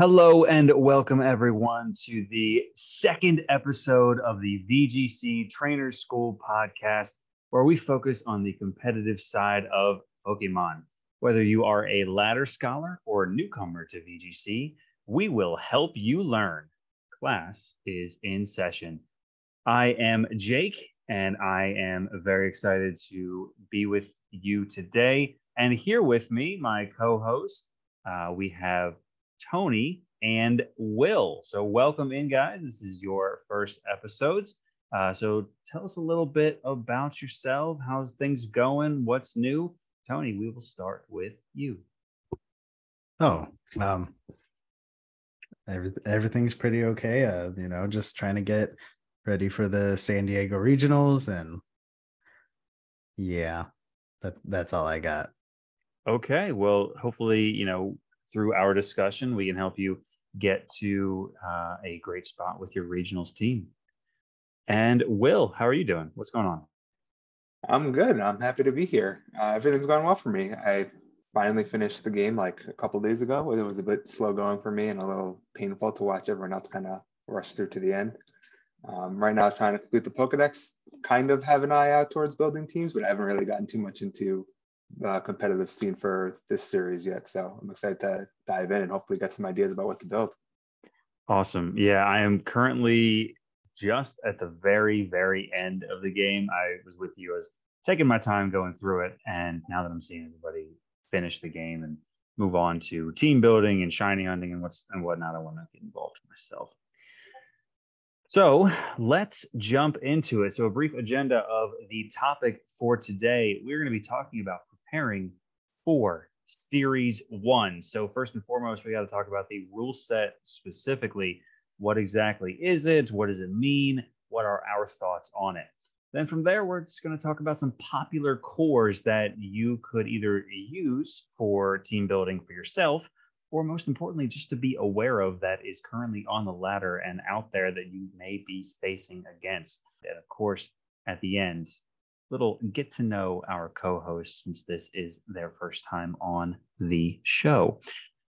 Hello and welcome everyone to the second episode of the VGC Trainers School podcast, where we focus on the competitive side of Pokemon. Whether you are a ladder scholar or newcomer to VGC, we will help you learn. Class is in session. I am Jake, and I am very excited to be with you today. And here with me, my co host, uh, we have Tony and Will. So, welcome in, guys. This is your first episodes. Uh, so, tell us a little bit about yourself. How's things going? What's new? Tony, we will start with you. Oh, um, every, everything's pretty okay. Uh, you know, just trying to get ready for the San Diego regionals, and yeah, that that's all I got. Okay, well, hopefully, you know, through our discussion, we can help you get to uh, a great spot with your regionals team. And Will, how are you doing? What's going on? I'm good. I'm happy to be here. Uh, everything's going well for me. I finally finished the game like a couple days ago. It was a bit slow going for me and a little painful to watch everyone else kind of rush through to the end. Um, right now, trying to complete the Pokedex, kind of have an eye out towards building teams, but I haven't really gotten too much into the competitive scene for this series yet. So I'm excited to dive in and hopefully get some ideas about what to build. Awesome. Yeah, I am currently just at the very, very end of the game. I was with you as taking my time going through it. And now that I'm seeing everybody finish the game and move on to team building and shiny hunting and what's and whatnot, I want to get involved myself. So let's jump into it. So, a brief agenda of the topic for today. We're going to be talking about preparing for Series One. So, first and foremost, we got to talk about the rule set specifically. What exactly is it? What does it mean? What are our thoughts on it? Then from there, we're just going to talk about some popular cores that you could either use for team building for yourself, or most importantly, just to be aware of that is currently on the ladder and out there that you may be facing against. And of course, at the end, little get to know our co-hosts since this is their first time on the show.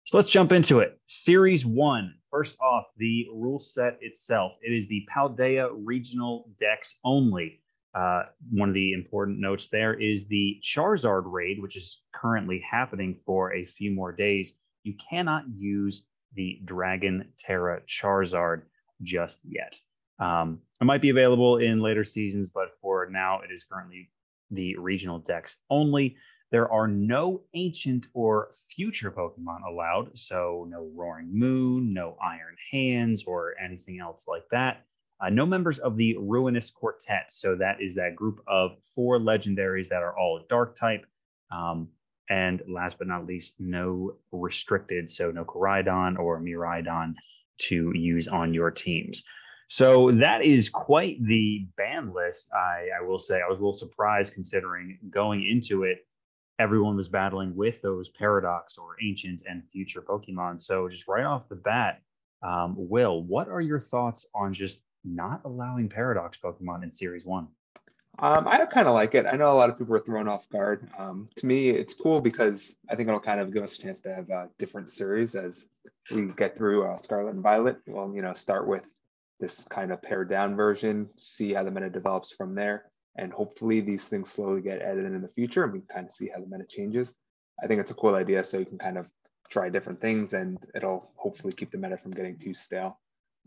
So let's jump into it. Series one. First off, the rule set itself. It is the Paldea regional Dex only. Uh, one of the important notes there is the Charizard raid, which is currently happening for a few more days. You cannot use the Dragon Tera Charizard just yet. Um, it might be available in later seasons, but for now, it is currently the regional Dex only. There are no ancient or future Pokemon allowed, so no Roaring Moon, no Iron Hands, or anything else like that. Uh, no members of the Ruinous Quartet, so that is that group of four legendaries that are all Dark type. Um, and last but not least, no restricted, so no Koraidon or Miraidon to use on your teams. So that is quite the ban list. I, I will say I was a little surprised considering going into it, everyone was battling with those paradox or ancient and future Pokemon. So just right off the bat, um, Will, what are your thoughts on just not allowing paradox Pokemon in Series One? Um, I kind of like it. I know a lot of people were thrown off guard. Um, to me, it's cool because I think it'll kind of give us a chance to have a different series as we get through uh, Scarlet and Violet. We'll, you know, start with this kind of pared down version, see how the meta develops from there. And hopefully these things slowly get added in in the future and we kind of see how the meta changes. I think it's a cool idea. So you can kind of try different things and it'll hopefully keep the meta from getting too stale.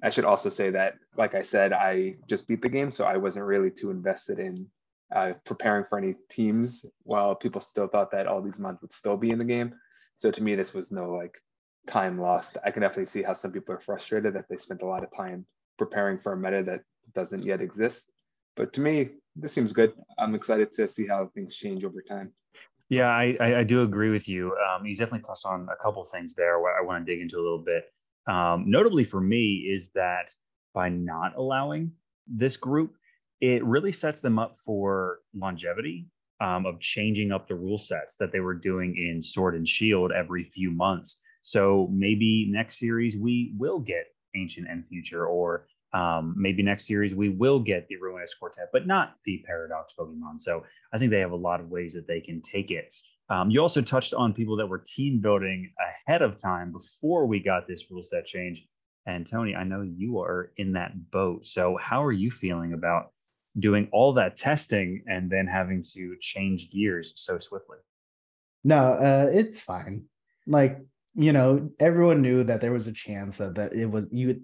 I should also say that, like I said, I just beat the game, so I wasn't really too invested in uh, preparing for any teams while people still thought that all these mods would still be in the game. So to me, this was no like time lost. I can definitely see how some people are frustrated that they spent a lot of time preparing for a meta that doesn't yet exist. But to me, this seems good. I'm excited to see how things change over time. Yeah, I, I, do agree with you. Um, you definitely touched on a couple things there. I want to dig into a little bit. Um, notably for me is that by not allowing this group, it really sets them up for longevity um, of changing up the rule sets that they were doing in Sword and Shield every few months. So maybe next series we will get ancient and future or um, maybe next series we will get the Ruinous Quartet, but not the Paradox Pokemon. So I think they have a lot of ways that they can take it. Um, you also touched on people that were team building ahead of time before we got this rule set change. And Tony, I know you are in that boat. So how are you feeling about doing all that testing and then having to change gears so swiftly? No, uh, it's fine. Like you know, everyone knew that there was a chance that, that it was you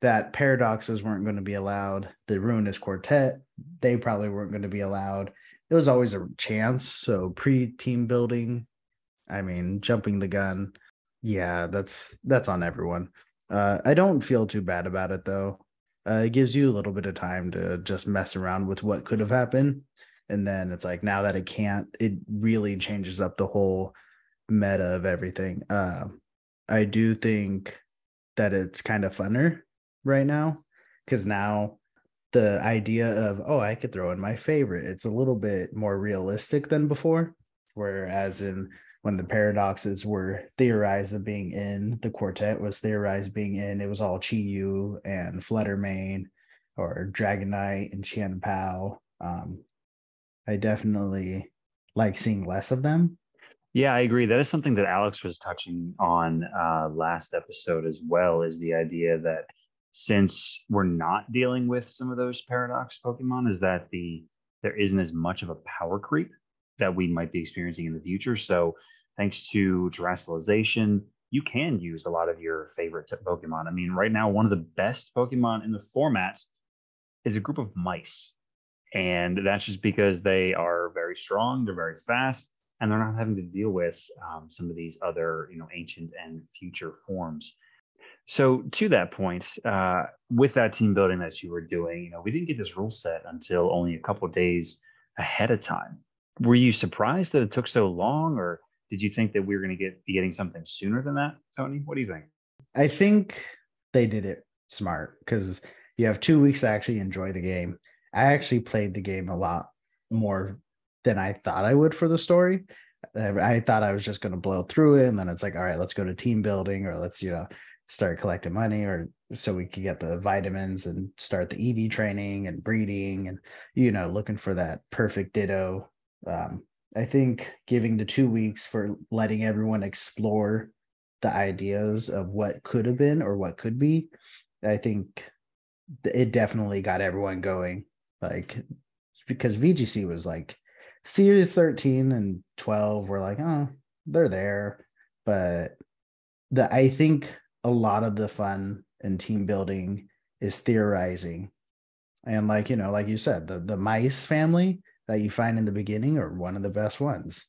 that paradoxes weren't going to be allowed. The ruinous quartet, they probably weren't going to be allowed. It was always a chance. So pre team building, I mean, jumping the gun, yeah, that's that's on everyone. Uh, I don't feel too bad about it though. Uh, it gives you a little bit of time to just mess around with what could have happened, and then it's like now that it can't, it really changes up the whole meta of everything. Uh, I do think that it's kind of funner right now because now the idea of oh I could throw in my favorite it's a little bit more realistic than before. Whereas in when the paradoxes were theorized of being in, the quartet was theorized being in, it was all Chi-Yu and Flutter Mane or Dragonite and Chien-Pao. Um, I definitely like seeing less of them yeah, I agree. That is something that Alex was touching on uh, last episode as well. Is the idea that since we're not dealing with some of those paradox Pokemon, is that the there isn't as much of a power creep that we might be experiencing in the future. So, thanks to Terastallization, you can use a lot of your favorite Pokemon. I mean, right now, one of the best Pokemon in the format is a group of mice. And that's just because they are very strong, they're very fast, and they're not having to deal with um, some of these other you know ancient and future forms. So to that point uh, with that team building that you were doing you know we didn't get this rule set until only a couple days ahead of time. Were you surprised that it took so long or did you think that we were going to get be getting something sooner than that tony? What do you think? I think they did it smart because you have two weeks to actually enjoy the game. I actually played the game a lot more than I thought I would for the story. I thought I was just going to blow through it, and then it's like, all right, let's go to team building, or let's you know start collecting money, or so we could get the vitamins and start the EV training and breeding, and you know looking for that perfect ditto. Um, I think giving the two weeks for letting everyone explore the ideas of what could have been or what could be, I think it definitely got everyone going. Like because VGC was like series 13 and 12 were like, oh, they're there. But the I think a lot of the fun and team building is theorizing. And like, you know, like you said, the the mice family that you find in the beginning are one of the best ones.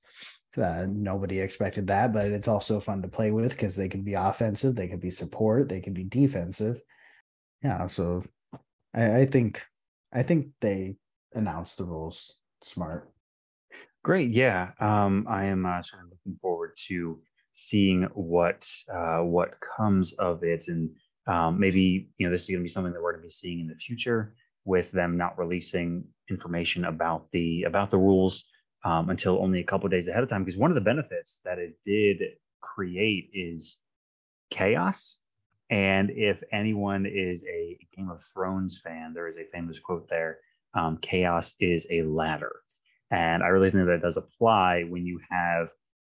Uh, nobody expected that, but it's also fun to play with because they can be offensive, they can be support, they can be defensive. Yeah, so I, I think I think they announced the rules smart. Great. Yeah. Um, I am uh, sort of looking forward to seeing what uh, what comes of it, and um, maybe you know this is going to be something that we're going to be seeing in the future with them not releasing information about the about the rules um, until only a couple days ahead of time. Because one of the benefits that it did create is chaos. And if anyone is a Game of Thrones fan, there is a famous quote there: um, "Chaos is a ladder." And I really think that does apply when you have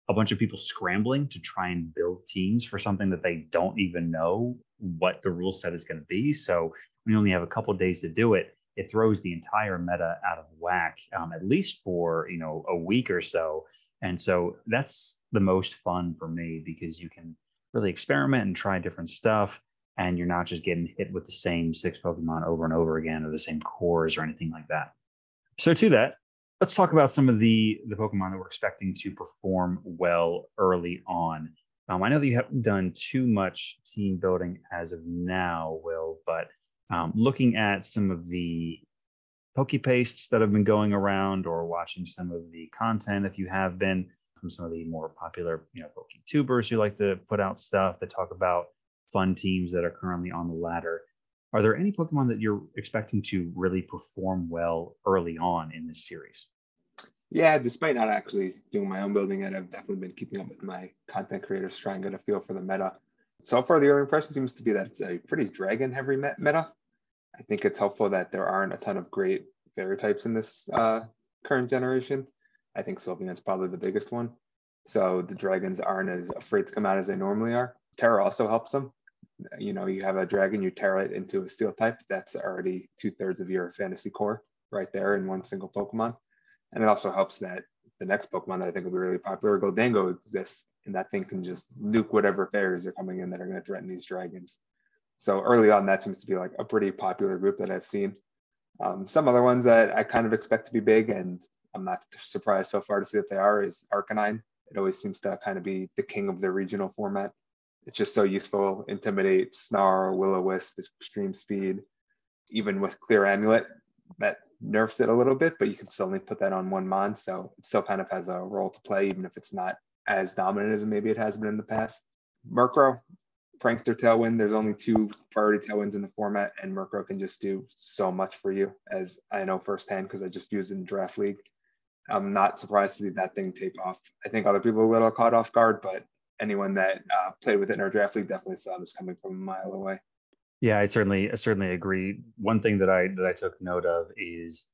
a bunch of people scrambling to try and build teams for something that they don't even know what the rule set is going to be. So we only have a couple days to do it. It throws the entire meta out of whack, um, at least for you know a week or so. And so that's the most fun for me because you can really experiment and try different stuff, and you're not just getting hit with the same six Pokemon over and over again or the same cores or anything like that. So to that, let's talk about some of the the Pokemon that we're expecting to perform well early on. Um, I know that you haven't done too much team building as of now, Will, but um, looking at some of the Pokepastes that have been going around, or watching some of the content, if you have been from some of the more popular, you know, PokeTubers who like to put out stuff that talk about fun teams that are currently on the ladder. Are there any Pokemon that you're expecting to really perform well early on in this series? Yeah, despite not actually doing my own building yet, I've definitely been keeping up with my content creators, trying to get a feel for the meta. So far, the early impression seems to be that it's a pretty dragon heavy meta. I think it's helpful that there aren't a ton of great fairy types in this uh, current generation. I think Sylveon is probably the biggest one. So the dragons aren't as afraid to come out as they normally are. Tera also helps them. You know, you have a dragon, you tear it into a steel type. That's already two thirds of your fantasy core right there in one single Pokemon. And it also helps that the next Pokemon that I think will be really popular, Gholdengo, exists, and that thing can just nuke whatever fairies are coming in that are going to threaten these dragons. So early on, that seems to be like a pretty popular group that I've seen. Um, some other ones that I kind of expect to be big, and I'm not surprised so far to see that they are, is Arcanine. It always seems to kind of be the king of the regional format. It's just so useful. Intimidate, Snarl, Will-O-Wisp, Extreme Speed, even with Clear Amulet, that nerfs it a little bit, but you can still only put that on one mon. So it still kind of has a role to play, even if it's not as dominant as maybe it has been in the past. Murkrow, Prankster Tailwind, there's only two priority Tailwinds in the format, and Murkrow can just do so much for you, as I know firsthand because I just used in Draft League. I'm not surprised to see that thing take off. I think other people are a little caught off guard, but anyone that uh, played with it in our Draft League definitely saw this coming from a mile away. Yeah, I certainly I certainly agree. One thing that I that I took note of is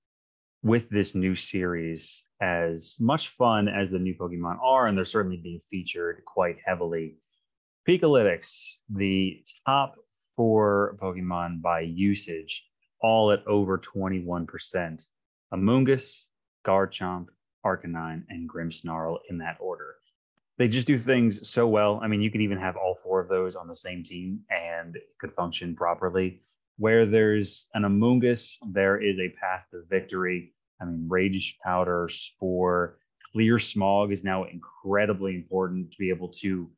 with this new series, as much fun as the new Pokemon are, and they're certainly being featured quite heavily Pikalytics, the top four Pokemon by usage, all at over 21%. Amoonguss, Garchomp, Arcanine, and Grimmsnarl in that order. They just do things so well. I mean, you could even have all four of those on the same team and could function properly. Where there's an Amoonguss, there is a path to victory. I mean, Rage Powder, Spore, Clear Smog is now incredibly important to be able to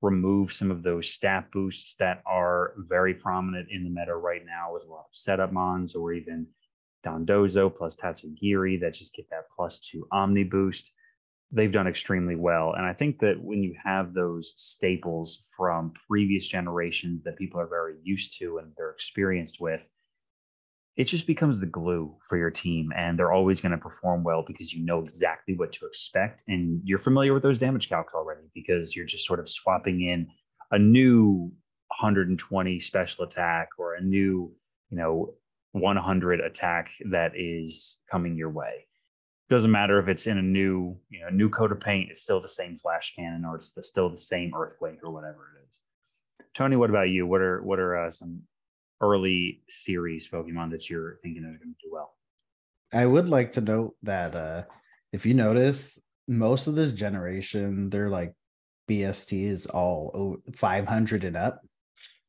remove some of those stat boosts that are very prominent in the meta right now with a lot of setup mons or even Dondozo plus Tatsugiri that just get that plus two Omni boost. They've done extremely well. And I think that when you have those staples from previous generations that people are very used to and they're experienced with, it just becomes the glue for your team. And they're always going to perform well because you know exactly what to expect. And you're familiar with those damage calcs already because you're just sort of swapping in a new 120 special attack or a new you know 100 attack that is coming your way doesn't matter if it's in a new you know new coat of paint it's still the same flash cannon or it's the, still the same earthquake or whatever it is tony what about you what are what are uh, some early series Pokemon that you're thinking are going to do well? I would like to note that uh, if you notice, most of this generation, they're like BST is all 500 and up.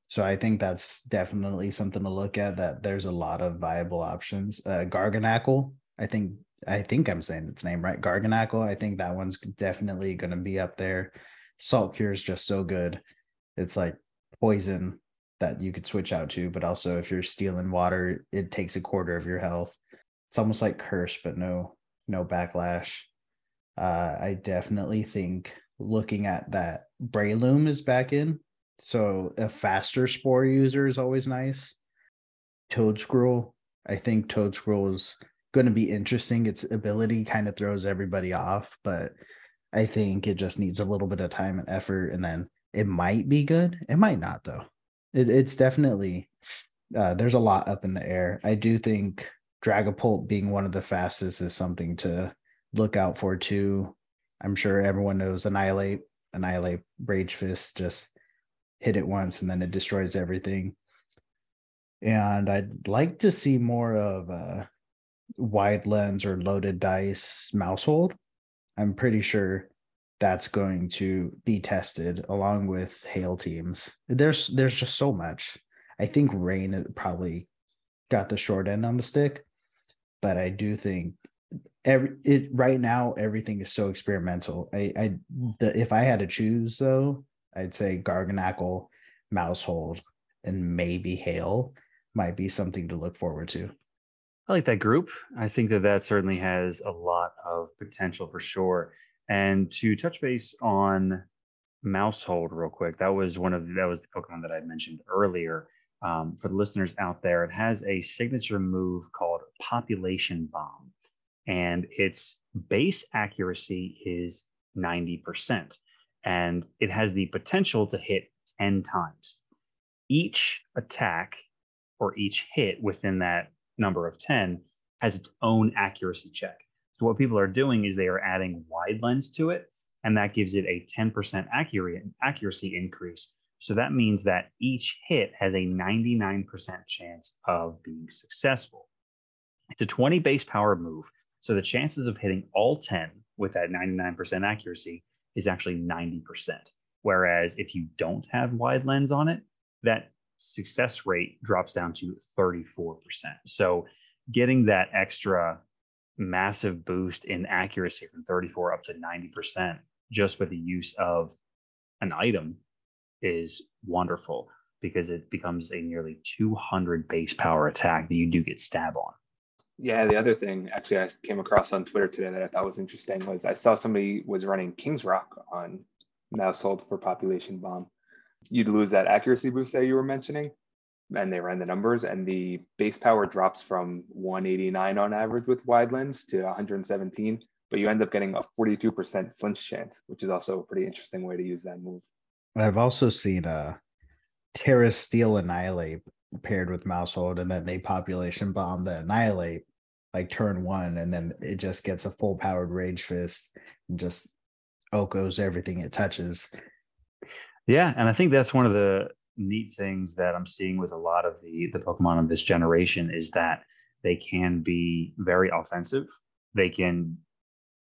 So I think that's definitely something to look at. That there's a lot of viable options. Uh, Garganacl, I think I think I'm saying its name right. Garganacl, I think that one's definitely going to be up there. Salt Cure is just so good. It's like poison that you could switch out to, but also if you're stealing water, it takes a quarter of your health. It's almost like curse, but no, no backlash. Uh, I definitely think looking at that Breloom is back in. So a faster spore user is always nice. Toedscruel, I think Toedscruel is going to be interesting. Its ability kind of throws everybody off, but I think it just needs a little bit of time and effort, and then it might be good. It might not though it, it's definitely uh, there's a lot up in the air. I do think Dragapult being one of the fastest is something to look out for too. I'm sure everyone knows Annihilape, Annihilape, Rage Fist, just hit it once and then it destroys everything. And I'd like to see more of a wide lens or loaded dice Maushold. I'm pretty sure that's going to be tested along with hail teams. There's there's just so much. I think rain probably got the short end on the stick, but I do think every it right now everything is so experimental. I I the, if I had to choose though, I'd say Garganacl, Maushold, and maybe Hail might be something to look forward to. I like that group. I think that that certainly has a lot of potential for sure. And to touch base on Maushold real quick, that was one of that was the Pokemon that I mentioned earlier. Um, for the listeners out there, it has a signature move called Population Bomb, and its base accuracy is 90%, and it has the potential to hit 10 times. Each attack or each hit within that number of 10 has its own accuracy check. So what people are doing is they are adding wide lens to it, and that gives it a 10% accurate accuracy increase. So that means that each hit has a 99% chance of being successful. It's a 20 base power move. So the chances of hitting all 10 with that 99% accuracy is actually 90%. Whereas if you don't have wide lens on it, that success rate drops down to 34%. So getting that extra massive boost in accuracy from 34 up to 90% just with the use of an item is wonderful because it becomes a nearly 200 base power attack that you do get stab on. Yeah, the other thing actually I came across on Twitter today that I thought was interesting was I saw somebody was running King's Rock on Maushold for Population Bomb. You'd lose that accuracy boost that you were mentioning, and they ran the numbers, and the base power drops from 189 on average with wide lens to 117, but you end up getting a 42% flinch chance, which is also a pretty interesting way to use that move. I've also seen uh Tera Steel Annihilape paired with Maushold, and then they population bomb the Annihilape like turn one, and then it just gets a full powered Rage Fist and just Okos everything it touches. Yeah, and I think that's one of the neat things that I'm seeing with a lot of the the Pokemon of this generation is that they can be very offensive. They can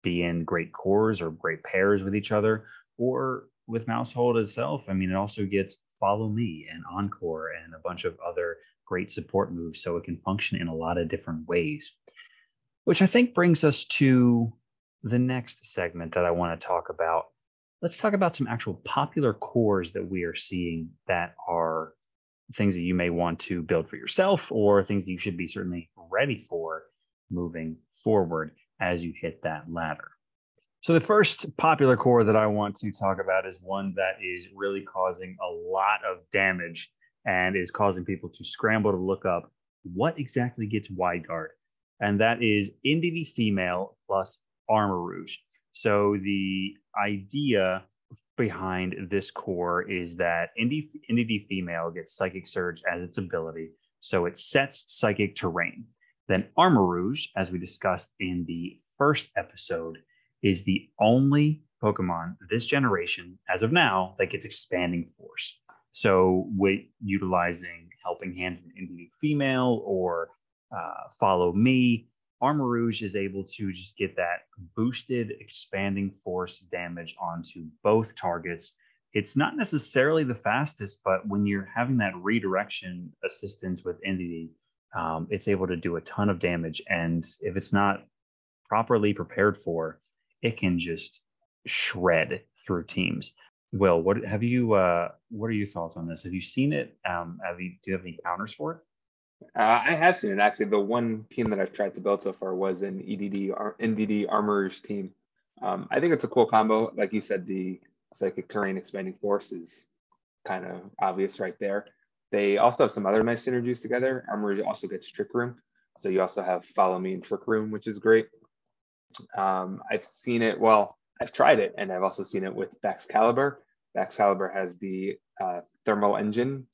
be in great cores or great pairs with each other, or with Maushold itself. I mean, it also gets Follow Me and Encore and a bunch of other great support moves, so it can function in a lot of different ways. Which I think brings us to the next segment that I want to talk about. Let's talk about some actual popular cores that we are seeing that are things that you may want to build for yourself or things that you should be certainly ready for moving forward as you hit that ladder. So, the first popular core that I want to talk about is one that is really causing a lot of damage and is causing people to scramble to look up what exactly gets wide guard. And that is Indeedee Female plus Armarouge. So, the idea behind this core is that Indeedee Female gets Psychic Surge as its ability. So, it sets psychic terrain. Then Armarouge, as we discussed in the first episode, is the only Pokemon this generation, as of now, that gets expanding force. So, with utilizing Helping Hand from Indeedee Female or uh, Follow Me, Armarouge is able to just get that boosted expanding force damage onto both targets. It's not necessarily the fastest, but when you're having that redirection assistance with Indeedee, um, it's able to do a ton of damage. And if it's not properly prepared for, it can just shred through teams. Will, what have you? Uh, what are your thoughts on this? Have you seen it? Um, have you? Do you have any counters for it? Uh, I have seen it actually. The one team that I've tried to build so far was an EDD NDD Armorers team. Um, I think it's a cool combo. Like you said, the Psychic Terrain Expanding Force is kind of obvious right there. They also have some other nice synergies together. Armor also gets Trick Room. So you also have Follow Me and Trick Room, which is great. Um, I've seen it, well, I've tried it, and I've also seen it with Baxcalibur. Baxcalibur has the uh, thermal engine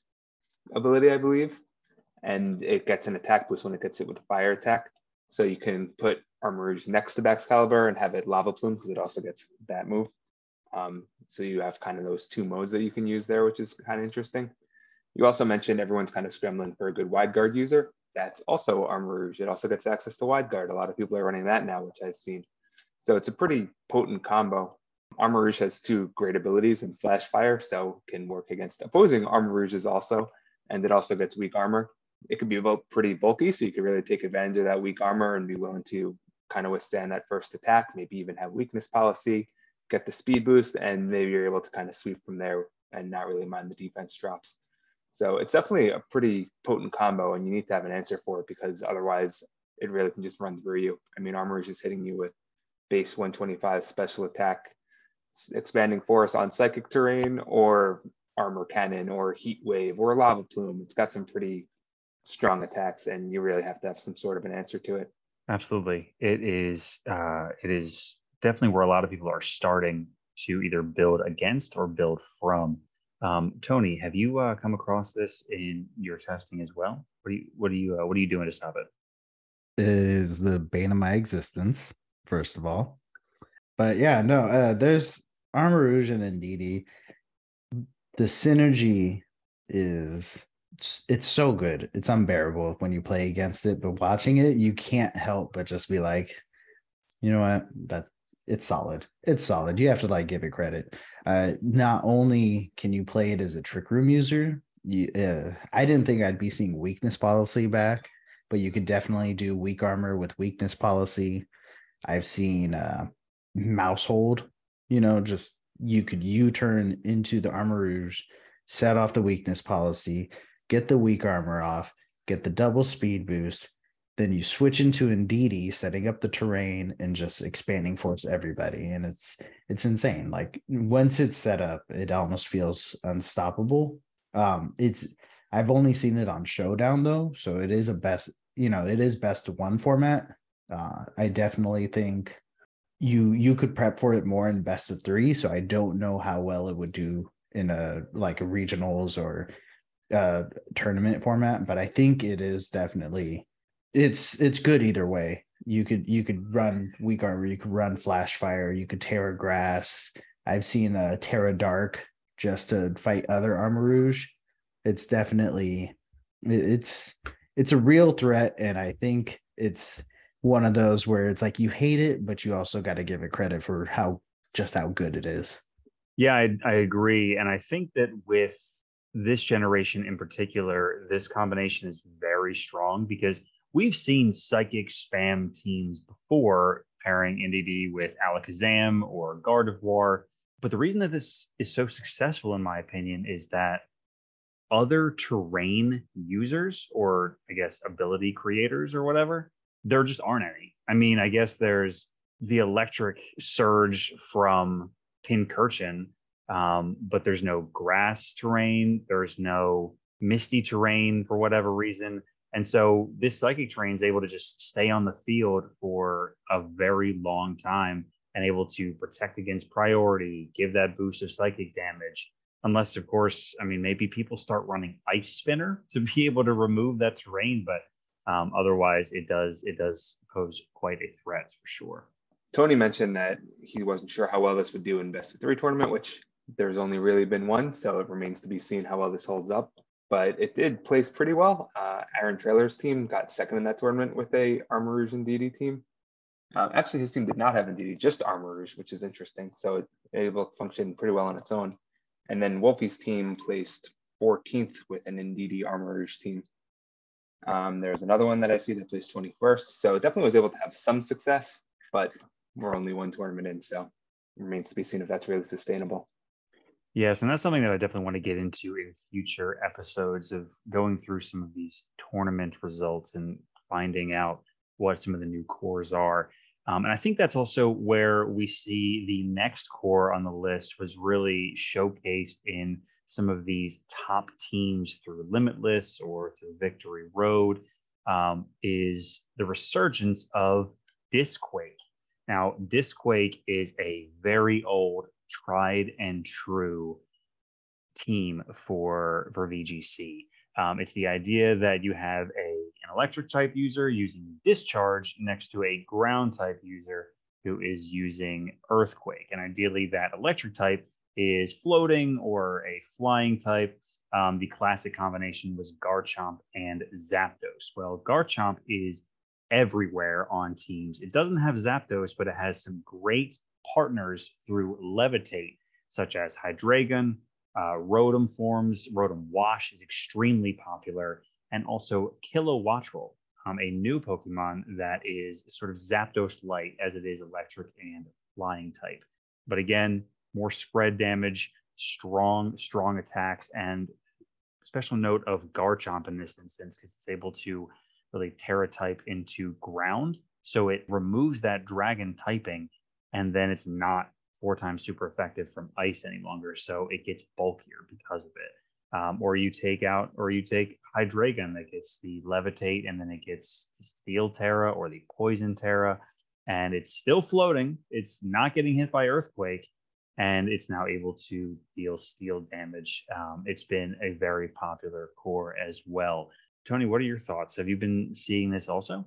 ability, I believe, and it gets an attack boost when it gets hit with a fire attack. So you can put Armarouge next to Baxcalibur and have it Lava Plume because it also gets that move. Um, so you have kind of those two modes that you can use there, which is kind of interesting. You also mentioned everyone's kind of scrambling for a good wide guard user that's also Armarouge. It also gets access to wide guard. A lot of people are running that now, which I've seen. So it's a pretty potent combo. Armarouge has two great abilities in Flash Fire, so can work against opposing Armarouges also, and it also gets weak armor. It could be pretty bulky, so you can really take advantage of that weak armor and be willing to kind of withstand that first attack, maybe even have weakness policy, get the speed boost, and maybe you're able to kind of sweep from there and not really mind the defense drops. So it's definitely a pretty potent combo, and you need to have an answer for it because otherwise it really can just run through you. I mean, Armor is just hitting you with base 125 special attack, expanding force on psychic terrain, or armor cannon, or heat wave, or lava plume. It's got some pretty strong attacks, and you really have to have some sort of an answer to it. Absolutely, it is. Uh, it is definitely where a lot of people are starting to either build against or build from Um, Tony, have you uh, come across this in your testing as well? What do you what are you uh, what are you doing to stop it? Is the bane of my existence, first of all. But yeah, no, uh, there's Armarouge and Indeedee. The synergy is it's so good. It's unbearable when you play against it, but watching it, you can't help but just be like, you know what? That it's solid. It's solid. You have to like give it credit. Uh, not only can you play it as a trick room user, you, uh, I didn't think I'd be seeing weakness policy back, but you could definitely do weak armor with weakness policy. I've seen uh, Maushold, you know, just you could U turn into the Armarouge, set off the weakness policy, get the weak armor off, get the double speed boost, then you switch into Indeedee, setting up the terrain and just expanding force everybody. And it's it's insane. Like once it's set up, it almost feels unstoppable. Um, it's I've only seen it on Showdown though, so it is a best, you know, it is best one format. Uh, I definitely think you you could prep for it more in best of three. So I don't know how well it would do in a like regionals or uh tournament format, but I think it is definitely it's it's good either way. You could you could run weak armor, you could run flash fire, you could Tera grass. I've seen a Tera dark just to fight other Armarouge. It's definitely it's it's a real threat, and I think it's one of those where it's like you hate it, but you also got to give it credit for how just how good it is. Yeah, I, I agree, and I think that with this generation in particular, this combination is very strong because we've seen psychic spam teams before pairing Indeedee with Alakazam or Gardevoir. But the reason that this is so successful, in my opinion, is that other terrain users, or I guess ability creators or whatever, there just aren't any. I mean, I guess there's the electric surge from Pincurchin, um, but there's no grass terrain, there's no misty terrain for whatever reason. And so this psychic terrain is able to just stay on the field for a very long time and able to protect against priority, give that boost of psychic damage. Unless, of course, I mean, maybe people start running Ice Spinner to be able to remove that terrain, but um, otherwise, it does it does pose quite a threat for sure. Tony mentioned that he wasn't sure how well this would do in best of three tournament, which there's only really been one, so it remains to be seen how well this holds up but it did place pretty well. Uh, Aaron Traylor's team got second in that tournament with a Armarouge DD team. Um, actually, his team did not have Indeedee, just Armarouge, which is interesting. So it able to function pretty well on its own. And then Wolfie's team placed 14th with an Indeedee Armarouge team. Um, there's another one that I see that placed 21st. So it definitely was able to have some success, but we're only one tournament in. So it remains to be seen if that's really sustainable. Yes, and that's something that I definitely want to get into in future episodes of going through some of these tournament results and finding out what some of the new cores are. Um, and I think that's also where we see the next core on the list was really showcased in some of these top teams through Limitless or through Victory Road um, is the resurgence of Disquake. Now, Disquake is a very old tried and true team for for VGC. Um, it's the idea that you have a an electric type user using discharge next to a ground type user who is using earthquake, and ideally that electric type is floating or a flying type. Um, the classic combination was Garchomp and Zapdos. Well, Garchomp is everywhere on teams. It doesn't have Zapdos, but it has some great partners through Levitate, such as Hydreigon, uh, Rotom forms. Rotom Wash is extremely popular, and also Kilowattrel, um, a new Pokemon that is sort of Zapdos light as it is electric and flying type. But again, more spread damage, strong, strong attacks, and special note of Garchomp in this instance because it's able to really Tera type into ground. So it removes that dragon typing and then it's not four times super effective from ice any longer. So it gets bulkier because of it. Um, or you take out, or you take Hydreigon that gets the levitate, and then it gets the steel Tera or the poison Tera, and it's still floating. It's not getting hit by earthquake, and it's now able to deal steel damage. Um, it's been a very popular core as well. Tony, what are your thoughts? Have you been seeing this also?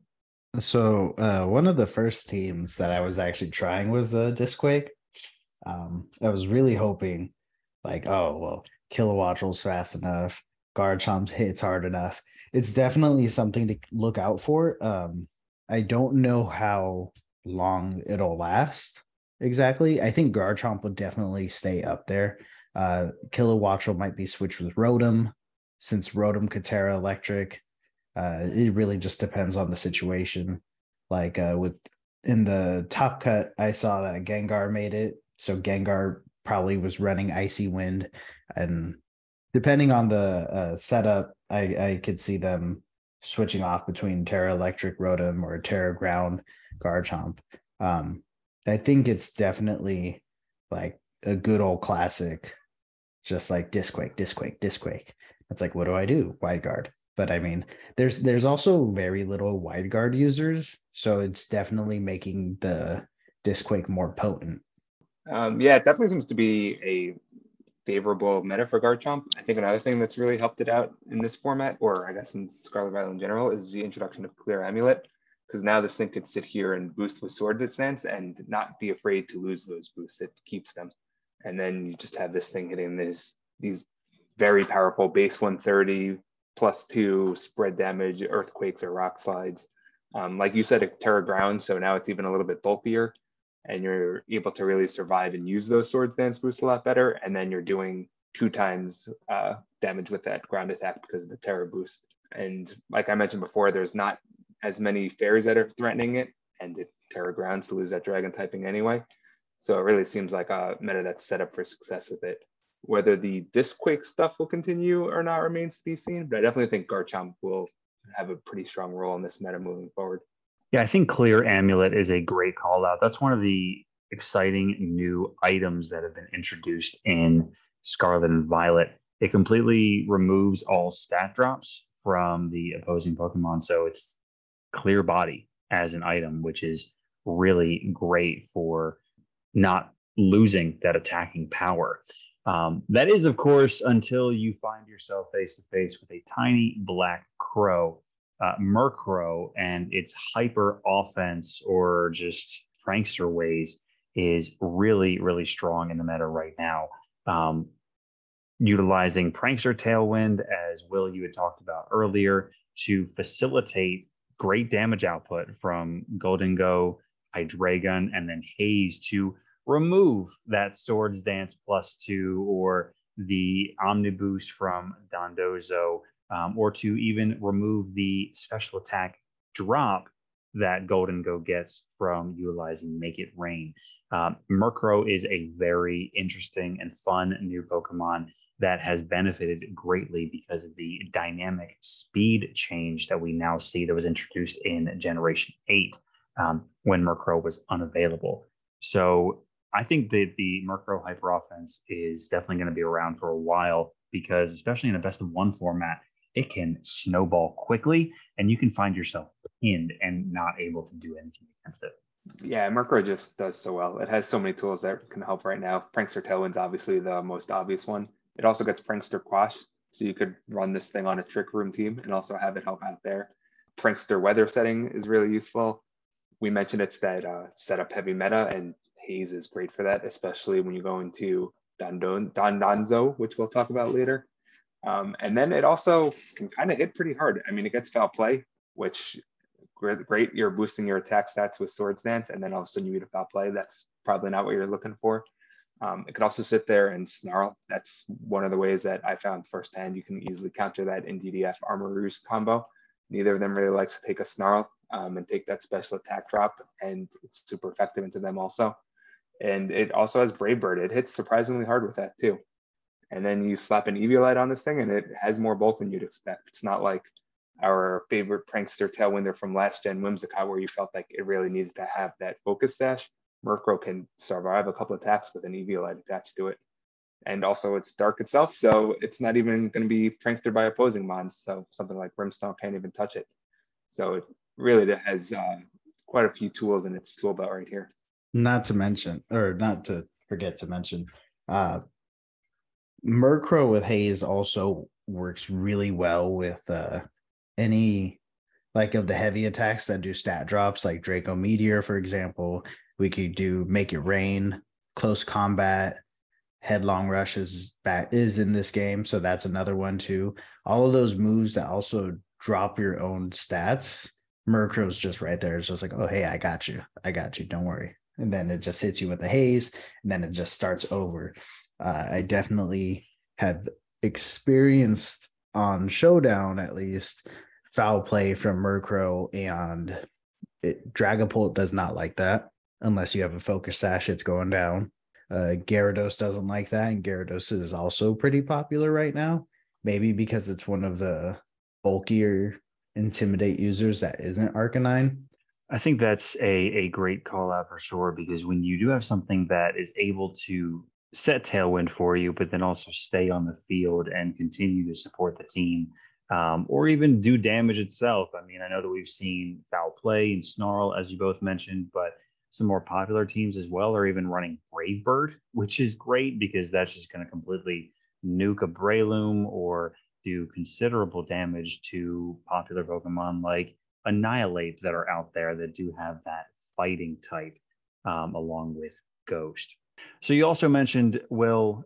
So uh, one of the first teams that I was actually trying was uh, Disquake. Um, I was really hoping, like, oh well, Kilowattrel's fast enough, Garchomp hits hard enough. It's definitely something to look out for. Um, I don't know how long it'll last exactly. I think Garchomp would definitely stay up there. Uh, Kilowattrel might be switched with Rotom, since Rotom could Electric. Uh, it really just depends on the situation. Like uh, with in the top cut, I saw that Gengar made it. So Gengar probably was running Icy Wind, and depending on the uh, setup, I I could see them switching off between Tera Electric Rotom or Tera Ground Garchomp. Um, I think it's definitely like a good old classic, just like Disquake, Disquake, Disquake. It's like, what do I do? Wide guard. But I mean, there's there's also very little wide guard users, so it's definitely making the Disquake more potent. Um, yeah, it definitely seems to be a favorable meta for Garchomp. I think another thing that's really helped it out in this format, or I guess in Scarlet Violet in general, is the introduction of Clear Amulet because now this thing could sit here and boost with swords dance and not be afraid to lose those boosts. It keeps them. And then you just have this thing hitting these these very powerful base 130 plus two spread damage, earthquakes or rock slides. Um, like you said, a tera Ground, so now it's even a little bit bulkier and you're able to really survive and use those swords dance boosts a lot better. And then you're doing two times uh, damage with that ground attack because of the Tera boost. And like I mentioned before, there's not as many fairies that are threatening it, and it Tera Grounds to lose that dragon typing anyway. So it really seems like a meta that's set up for success with it. Whether the Disquake stuff will continue or not remains to be seen, but I definitely think Garchomp will have a pretty strong role in this meta moving forward. Yeah, I think Clear Amulet is a great call out. That's one of the exciting new items that have been introduced in Scarlet and Violet. It completely removes all stat drops from the opposing Pokemon. So it's clear body as an item, which is really great for not losing that attacking power. Um, that is, of course, until you find yourself face to face with a tiny black crow, uh, Murkrow, and its hyper offense or just prankster ways is really, really strong in the meta right now. Um, utilizing prankster tailwind, as Will you had talked about earlier, to facilitate great damage output from Gholdengo, Hydreigon, and then Haze to remove that Swords Dance plus two or the Omniboost from Dondozo, um, or to even remove the special attack drop that Gholdengo gets from utilizing Make It Rain. Um, Murkrow is a very interesting and fun new Pokemon that has benefited greatly because of the dynamic speed change that we now see that was introduced in Generation 8 um, when Murkrow was unavailable. So I think that the Murkrow hyper offense is definitely going to be around for a while because, especially in a best of one format, it can snowball quickly and you can find yourself pinned and not able to do anything against it. Yeah, Murkrow just does so well. It has so many tools that can help right now. Prankster Tailwind's obviously the most obvious one. It also gets Prankster Quash, so you could run this thing on a Trick Room team and also have it help out there. Prankster Weather Setting is really useful. We mentioned it's that uh, setup heavy meta, and Haze is great for that, especially when you go into Don Donzo, which we'll talk about later. Um, and then it also can kind of hit pretty hard. I mean, it gets foul play, which great. You're boosting your attack stats with Swords Dance, and then all of a sudden you get a foul play. That's probably not what you're looking for. Um, it could also sit there and snarl. That's one of the ways that I found firsthand. You can easily counter that in DDF Armor Armarouge combo. Neither of them really likes to take a snarl um, and take that special attack drop, and it's super effective into them also. And it also has Brave Bird. It hits surprisingly hard with that too. And then you slap an Eviolite on this thing, and it has more bulk than you'd expect. It's not like our favorite prankster tailwinder from last gen Whimsicott, where you felt like it really needed to have that focus sash. Murkrow can survive a couple attacks with an Eviolite attached to it. And also it's dark itself, so it's not even going to be prankster by opposing mons. So something like Brimstone can't even touch it. So it really has uh, quite a few tools in its tool belt right here. Not to mention, or not to forget to mention. Uh, Murkrow with Haze also works really well with uh, any like of the heavy attacks that do stat drops, like Draco Meteor, for example. We could do Make It Rain, Close Combat, Headlong Rush is back is in this game, so that's another one too. All of those moves that also drop your own stats. Murkrow's just right there. It's just like, oh hey, I got you, I got you. Don't worry. And then it just hits you with the haze, and then it just starts over. Uh, I definitely have experienced on Showdown at least foul play from Murkrow and it, Dragapult does not like that unless you have a focus sash. It's going down. Uh, Gyarados doesn't like that, and Gyarados is also pretty popular right now. Maybe because it's one of the bulkier intimidate users that isn't Arcanine. I think that's a, a great call out for sure because when you do have something that is able to set tailwind for you, but then also stay on the field and continue to support the team, um, or even do damage itself. I mean, I know that we've seen foul play and snarl, as you both mentioned, but some more popular teams as well are even running Brave Bird, which is great because that's just going to completely nuke a Breloom or do considerable damage to popular Pokemon like Annihilape that are out there that do have that fighting type um, along with Ghost. So you also mentioned, Will,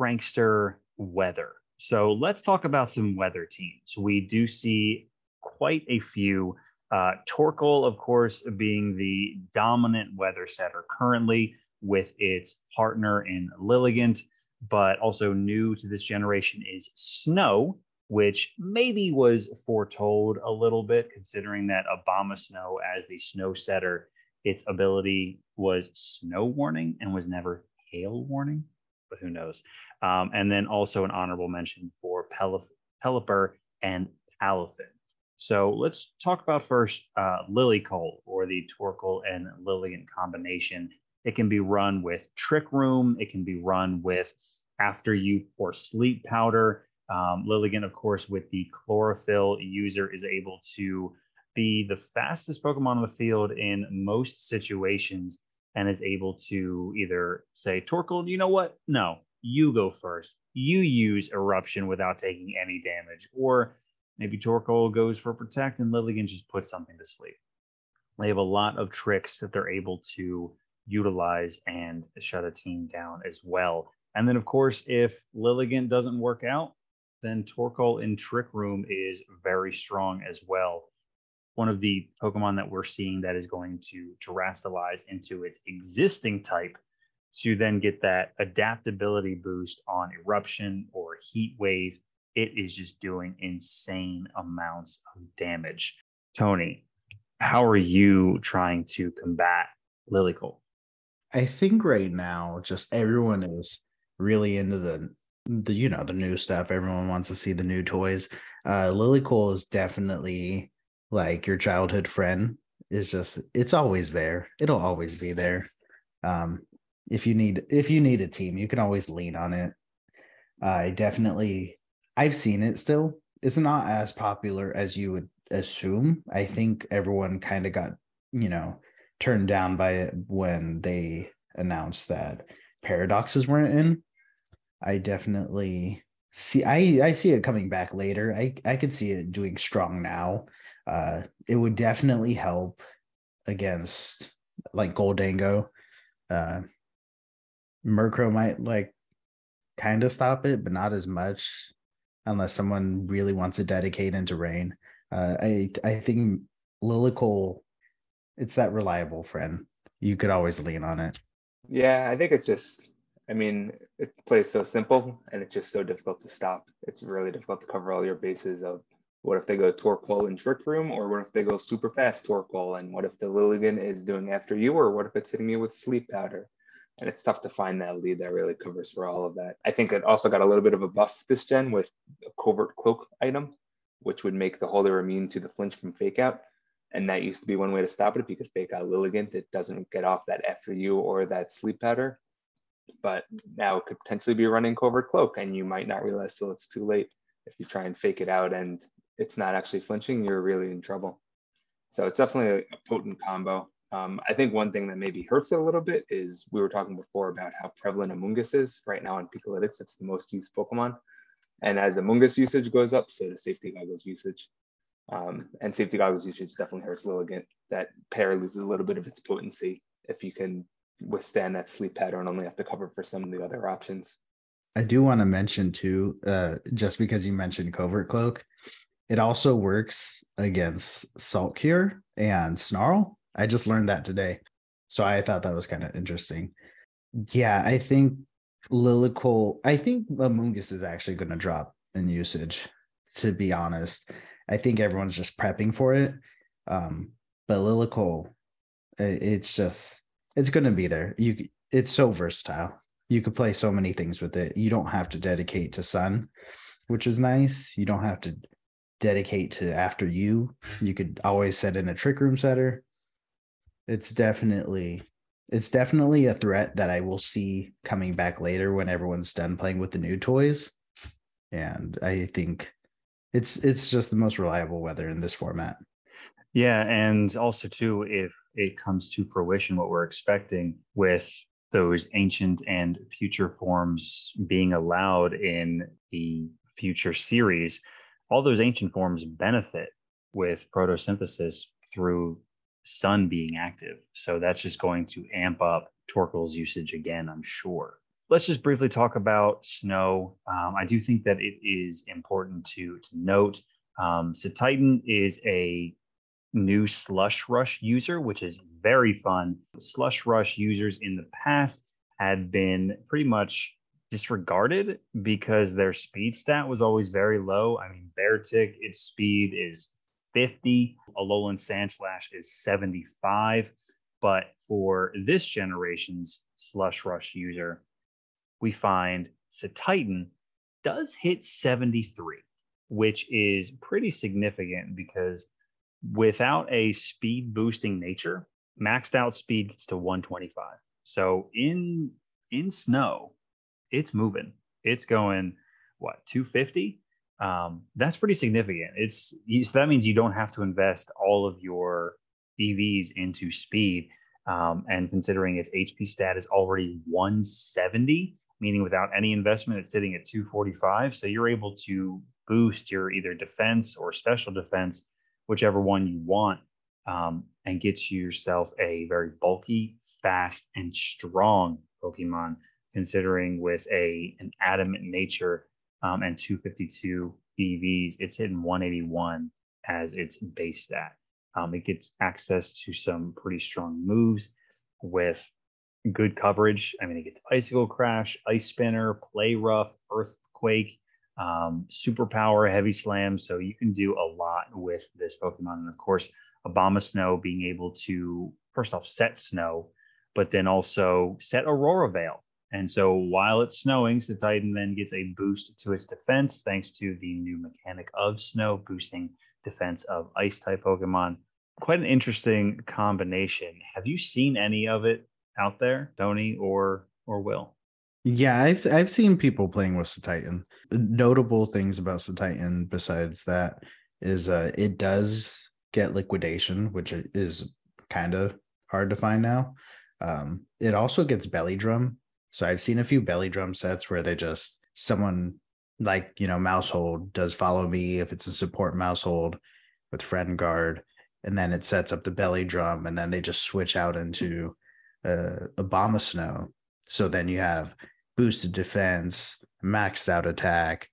Prankster weather. So let's talk about some weather teams. We do see quite a few. Uh, of course, being the dominant weather setter currently with its partner in Lilligant, but also new to this generation is Snow, which maybe was foretold a little bit considering that Abomasnow, as the snow setter, its ability was snow warning and was never hail warning but who knows? Um, and then also an honorable mention for Pelip- Pelipper and Palafin. So let's talk about first uh, Lilycole or the Torkoal and Lilligant combination. It can be run with Trick Room. It can be run with After You or Sleep Powder. Um, Lilligant, of course, with the Chlorophyll user, is able to be the fastest Pokemon on the field in most situations and is able to either say, Torkoal, you know what? No, you go first. You use eruption without taking any damage. Or maybe Torkoal goes for protect and Lilligant just puts something to sleep. They have a lot of tricks that they're able to utilize and shut a team down as well. And then, of course, if Lilligant doesn't work out, then Torkoal in Trick Room is very strong as well one of the Pokemon that we're seeing that is going to terastallize into its existing type to then get that adaptability boost on eruption or heat wave. It is just doing insane amounts of damage. Tony, how are you trying to combat Lilycole? I think right now, just everyone is really into the the you know the new stuff. Everyone wants to see the new toys. Uh, Lilycole is definitely like your childhood friend. Is just it's always there. It'll always be there. Um if you need if you need a team you can always lean on it. I definitely i've seen it still. It's not as popular as you would assume. I think everyone kind of got you know turned down by it when they announced that paradoxes weren't in i definitely see i i see it coming back later i i could see it doing strong now uh, it would definitely help against like Gholdengo. Uh, Murkrow might like kind of stop it, but not as much unless someone really wants to dedicate into rain. Uh, I I think Lilycole, it's that reliable friend. You could always lean on it. Yeah, I think it's just. I mean, it plays so simple, and it's just so difficult to stop. It's really difficult to cover all your bases of what if they go Torkoal and Trick Room, or what if they go super fast Torkoal? And what if the Lilligant is doing after you, or what if it's hitting you with Sleep Powder? And it's tough to find that lead that really covers for all of that. I think it also got a little bit of a buff this gen with a covert cloak item, which would make the holder immune to the flinch from fake out. And that used to be one way to stop it. If you could fake out Lilligant, it doesn't get off that after you or that sleep powder. But now it could potentially be running covert cloak, and you might not realize till it's too late if you try and fake it out and it's not actually flinching, you're really in trouble. So it's definitely a, a potent combo. Um, I think one thing that maybe hurts it a little bit is we were talking before about how prevalent Amoonguss is right now in Pikalytics. It's the most used Pokemon. And as Amoonguss usage goes up, so does Safety Goggles usage. Um, and Safety Goggles usage definitely hurts Lilligant. That pair loses a little bit of its potency if you can withstand that sleep pattern, only have to cover for some of the other options. I do want to mention too, uh, just because you mentioned Covert Cloak, it also works against Salt Cure and Snarl. I just learned that today. So I thought that was kind of interesting. Yeah, I think Lilycole, I think Amoonguss is actually going to drop in usage, to be honest. I think everyone's just prepping for it. Um, but Lilycole, it's just it's going to be there. You it's so versatile. You could play so many things with it. You don't have to dedicate to Sun, which is nice. You don't have to dedicate to after you. You could always set in a trick room setter. It's definitely it's definitely a threat that I will see coming back later when everyone's done playing with the new toys. And I think it's it's just the most reliable weather in this format. Yeah, and also too, if it comes to fruition, what we're expecting with those ancient and future forms being allowed in the future series, all those ancient forms benefit with photosynthesis through sun being active. So that's just going to amp up Torkoal's usage again, I'm sure. Let's just briefly talk about snow. Um, I do think that it is important to, to note um, Cetitan is a new Slush Rush user, which is very fun. Slush Rush users in the past had been pretty much disregarded because their speed stat was always very low. I mean, Beartic, its speed is 50, Alolan Sandslash is 75. But for this generation's Slush Rush user, we find Cetitan does hit 73, which is pretty significant because without a speed boosting nature, maxed out speed gets to 125. So in in snow, it's moving. It's going what 250. Um, that's pretty significant. It's so that means you don't have to invest all of your EVs into speed. Um, and considering its HP stat is already 170, meaning without any investment, it's sitting at 245. So you're able to boost your either defense or special defense whichever one you want, um, and get yourself a very bulky, fast, and strong Pokemon. Considering with a an adamant nature um, and 252 EVs, it's hitting 181 as its base stat. Um, it gets access to some pretty strong moves with good coverage. I mean, it gets Icicle Crash, Ice Spinner, Play Rough, Earthquake, um, superpower, heavy slam. So you can do a lot with this Pokemon. And of course, Abomasnow being able to, first off, set snow, but then also set Aurora Veil. And so while it's snowing, Cetitan then gets a boost to its defense thanks to the new mechanic of snow, boosting defense of ice type Pokemon. Quite an interesting combination. Have you seen any of it out there, Tony or or Will? Yeah, I've I've seen people playing with Titan. Notable things about the Titan, besides that is uh it does get liquidation, which is kind of hard to find now. Um, it also gets belly drum. So I've seen a few belly drum sets where they just someone like you know Maushold does follow me if it's a support Maushold with friend guard, and then it sets up the belly drum, and then they just switch out into uh, Abomasnow so then you have boosted defense, maxed out attack,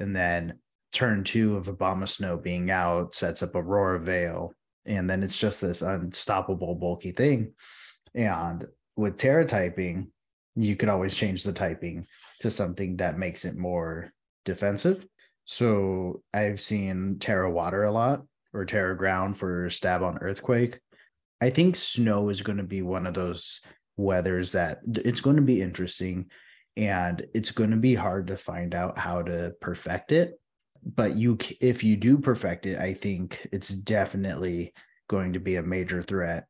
and then turn two of Abomasnow being out sets up Aurora Veil. And then it's just this unstoppable, bulky thing. And with Tera typing, you could always change the typing to something that makes it more defensive. So I've seen Tera Water a lot or Tera Ground for stab on Earthquake. I think snow is going to be one of those weathers that it's going to be interesting and it's going to be hard to find out how to perfect it but you if you do perfect it i think it's definitely going to be a major threat.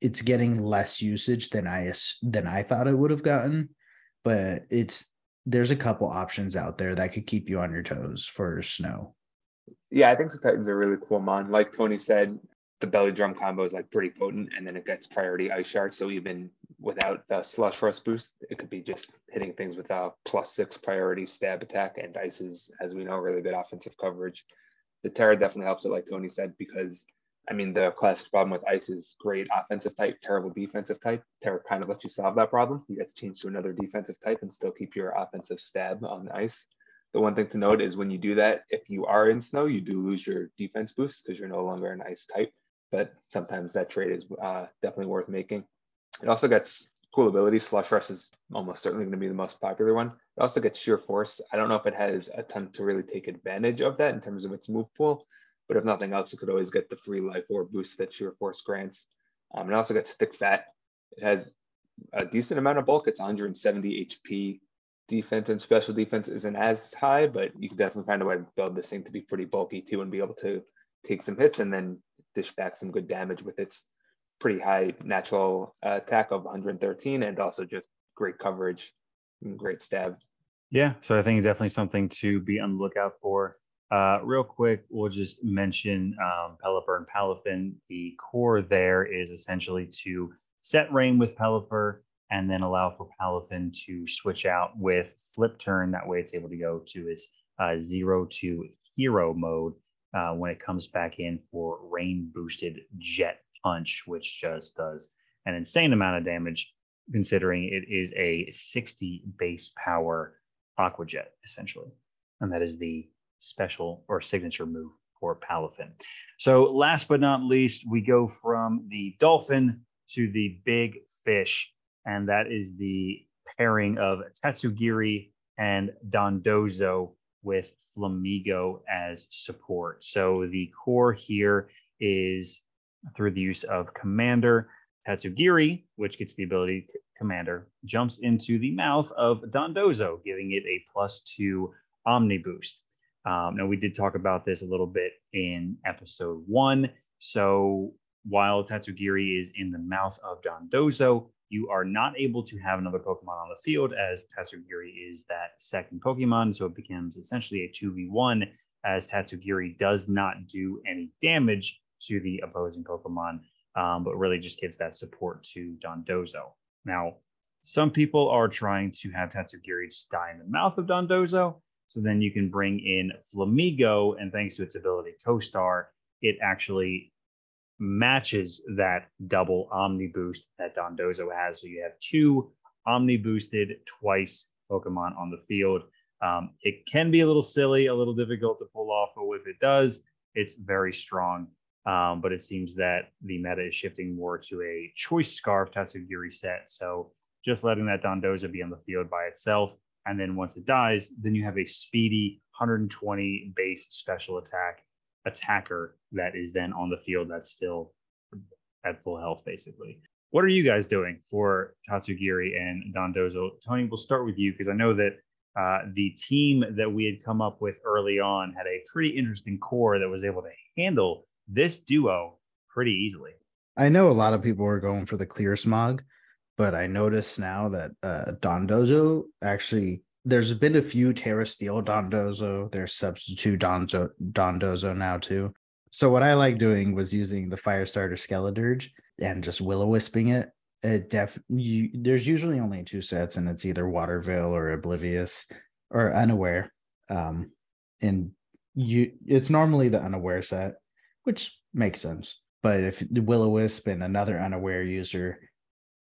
It's getting less usage than i than i thought it would have gotten but it's there's a couple options out there that could keep you on your toes for snow. Yeah i think the titans are really cool mon like tony said the belly drum combo is like pretty potent, and then it gets priority ice shard. So even without the slush rush boost, it could be just hitting things with a plus six priority stab attack, and ice is, as we know, really good offensive coverage. The Tera definitely helps it, like Tony said, because I mean the classic problem with ice is great offensive type, terrible defensive type. Tera kind of lets you solve that problem. You get to change to another defensive type and still keep your offensive stab on ice. The one thing to note is when you do that, if you are in snow, you do lose your defense boost because you're no longer an ice type but sometimes that trade is uh, definitely worth making. It also gets cool abilities. Slush Rush is almost certainly going to be the most popular one. It also gets Sheer Force. I don't know if it has a ton to really take advantage of that in terms of its move pool, but if nothing else, you could always get the free life orb boost that Sheer Force grants. Um, it also gets Thick Fat. It has a decent amount of bulk. It's 170 HP. Defense and special defense isn't as high, but you can definitely find a way to build this thing to be pretty bulky too and be able to take some hits and then dish back some good damage with its pretty high natural uh, attack of 113 and also just great coverage and great stab. Yeah, so I think definitely something to be on the lookout for. Uh, real quick, we'll just mention um, Pelipper and Palafin. The core there is essentially to set rain with Pelipper and then allow for Palafin to switch out with flip turn. That way it's able to go to its uh, zero to hero mode uh, when it comes back in for rain boosted jet punch, which just does an insane amount of damage considering it is a 60 base power aqua jet essentially. And that is the special or signature move for palafin. So last but not least we go from the dolphin to the big fish and that is the pairing of tatsugiri and dondozo with Flamigo as support. So the core here is through the use of Commander Tatsugiri, which gets the ability Commander, jumps into the mouth of Dondozo, giving it a plus two Omni boost. Um, now, we did talk about this a little bit in episode one. So while Tatsugiri is in the mouth of Dondozo, you are not able to have another Pokemon on the field as Tatsugiri is that second Pokemon. So it becomes essentially a 2v1 as Tatsugiri does not do any damage to the opposing Pokemon, um, but really just gives that support to Dondozo. Now, some people are trying to have Tatsugiri just die in the mouth of Dondozo. So then you can bring in Flamigo, and thanks to its ability Co-Star, it actually matches that double Omni boost that Dondozo has. So you have two Omni boosted twice Pokemon on the field. Um, it can be a little silly, a little difficult to pull off, but if it does, it's very strong. Um, but it seems that the meta is shifting more to a choice scarf Tatsugiri set. So just letting that Dondozo be on the field by itself. And then once it dies, then you have a speedy 120 base special attack attacker that is then on the field that's still at full health, basically. What are you guys doing for Tatsugiri and Dondozo? Tony, we'll start with you because I know that uh, the team that we had come up with early on had a pretty interesting core that was able to handle this duo pretty easily. I know a lot of people were going for the clear smog, but I noticed now that uh, Dondozo actually there's been a few Tera Steel Dondozo. There's substitute Dondozo now too. So what I like doing was using the Firestarter Skeledirge and just Will-O-Wisping it. It def you, there's usually only two sets, and it's either Water Veil or Oblivious or Unaware. Um, and you it's normally the Unaware set, which makes sense. But if Will-O-Wisp and another Unaware user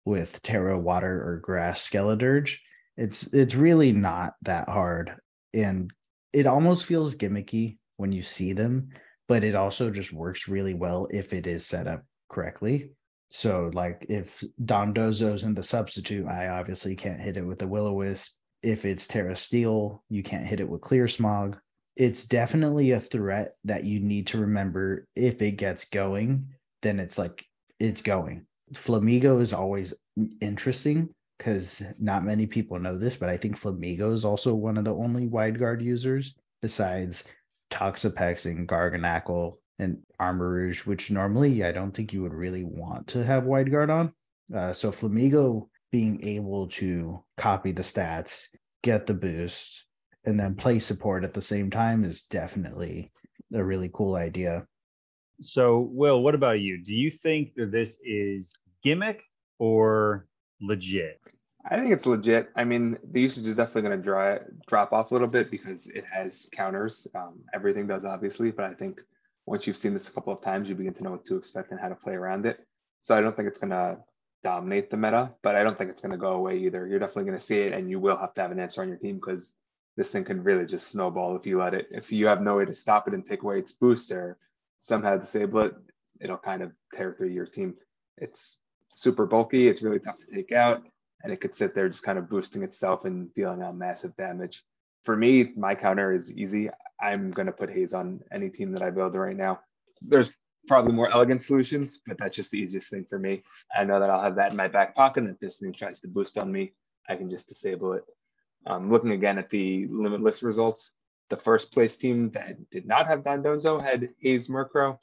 with Tera Water or Grass Skeledirge, it's it's really not that hard, and it almost feels gimmicky when you see them, but it also just works really well if it is set up correctly. So, like if Dondozo's in the substitute, I obviously can't hit it with the Will-O-Wisp. If it's Tera Steel, you can't hit it with Clear Smog. It's definitely a threat that you need to remember. If it gets going, then it's like it's going. Flamigo is always interesting because not many people know this, but I think Flamigo is also one of the only wide guard users besides Toxapex and Garganacl and Armarouge, which normally I don't think you would really want to have wide guard on. Uh, so Flamigo being able to copy the stats, get the boost, and then play support at the same time is definitely a really cool idea. So, Will, what about you? Do you think that this is gimmick or legit? I think it's legit. I mean, the usage is definitely going to drop off a little bit because it has counters. Um, everything does, obviously, but I think once you've seen this a couple of times, you begin to know what to expect and how to play around it. So I don't think it's going to dominate the meta, but I don't think it's going to go away either. You're definitely going to see it, and you will have to have an answer on your team because this thing can really just snowball if you let it. If you have no way to stop it and take away its boost or somehow disable it, it'll kind of tear through your team. It's super bulky. It's really tough to take out, and it could sit there just kind of boosting itself and dealing out massive damage. For me, my counter is easy. I'm going to put Haze on any team that I build right now. There's probably more elegant solutions, but that's just the easiest thing for me. I know that I'll have that in my back pocket. And if this thing tries to boost on me, I can just disable it. Um, looking again at the limitless results, the first place team that did not have Dondozo had Haze Murkrow.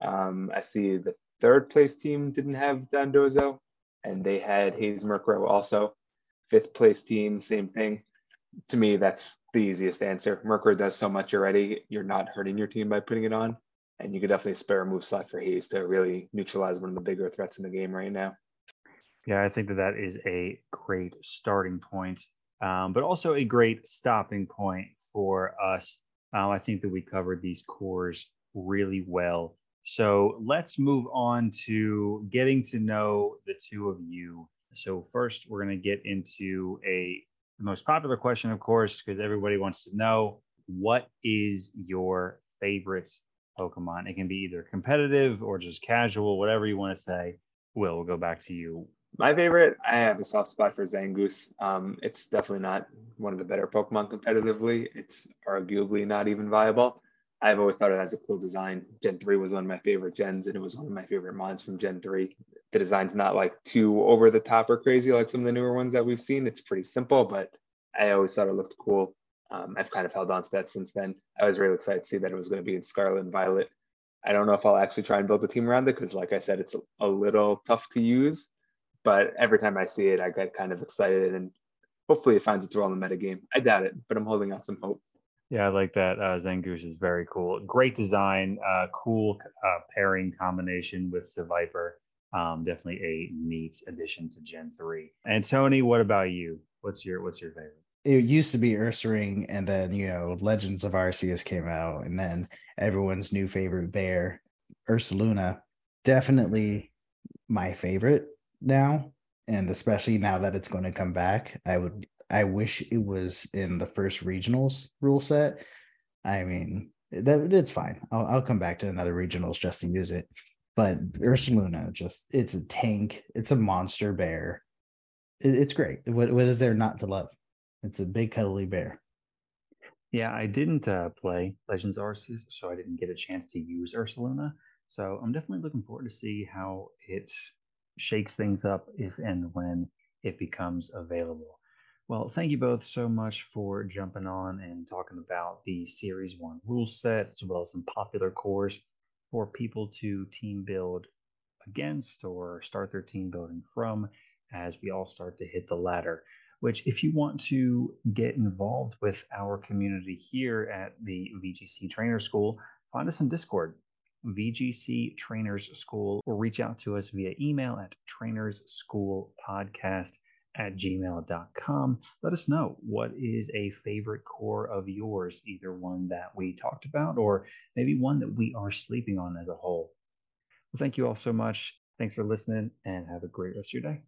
Um, I see the third place team didn't have Dondozo, and they had Haze Murkrow also. Fifth place team, same thing. To me, that's the easiest answer. Murkrow does so much already. You're not hurting your team by putting it on and you could definitely spare a move slot for Haze to really neutralize one of the bigger threats in the game right now. Yeah, I think that that is a great starting point, um, but also a great stopping point for us. Um, I think that we covered these cores really well. So let's move on to getting to know the two of you. So first, we're going to get into a the most popular question, of course, because everybody wants to know what is your favorite Pokemon. It can be either competitive or just casual, whatever you want to say. Will, we'll go back to you. My favorite, I have a soft spot for Zangoose. Um, it's definitely not one of the better Pokemon competitively. It's arguably not even viable. I've always thought it has a cool design. Gen 3 was one of my favorite gens, and it was one of my favorite mods from Gen 3. The design's not like too over the top or crazy like some of the newer ones that we've seen. It's pretty simple, but I always thought it looked cool um, I've kind of held on to that since then. I was really excited to see that it was going to be in Scarlet and Violet. I don't know if I'll actually try and build a team around it because, like I said, it's a, little tough to use. But every time I see it, I get kind of excited and hopefully it finds its role in the metagame. I doubt it, but I'm holding out some hope. Yeah, I like that. Uh, Zangoose is very cool. Great design, uh, cool uh, pairing combination with Seviper. Um, definitely a neat addition to Gen 3. And Tony, what about you? What's your what's your favorite? it used to be Ursaring, and then you know Legends of Arceus came out, and then everyone's new favorite bear, Ursaluna, definitely my favorite now, and especially now that it's going to come back, I would I wish it was in the first regionals rule set. I mean that it's fine. I'll I'll come back to another regionals just to use it. But Ursaluna, just it's a tank, it's a monster bear. It, it's great. What what is there not to love? It's a big cuddly bear. Yeah, I didn't uh, play Legends Arceus, so I didn't get a chance to use Ursaluna. So I'm definitely looking forward to see how it shakes things up if and when it becomes available. Well, thank you both so much for jumping on and talking about the Series 1 rule set, as well as some popular cores for people to team build against or start their team building from as we all start to hit the ladder which if you want to get involved with our community here at the VGC Trainer School, find us on Discord, VGC Trainers School, or reach out to us via email at trainersschoolpodcast at gmail.com. Let us know what is a favorite core of yours, either one that we talked about or maybe one that we are sleeping on as a whole. Well, thank you all so much. Thanks for listening and have a great rest of your day.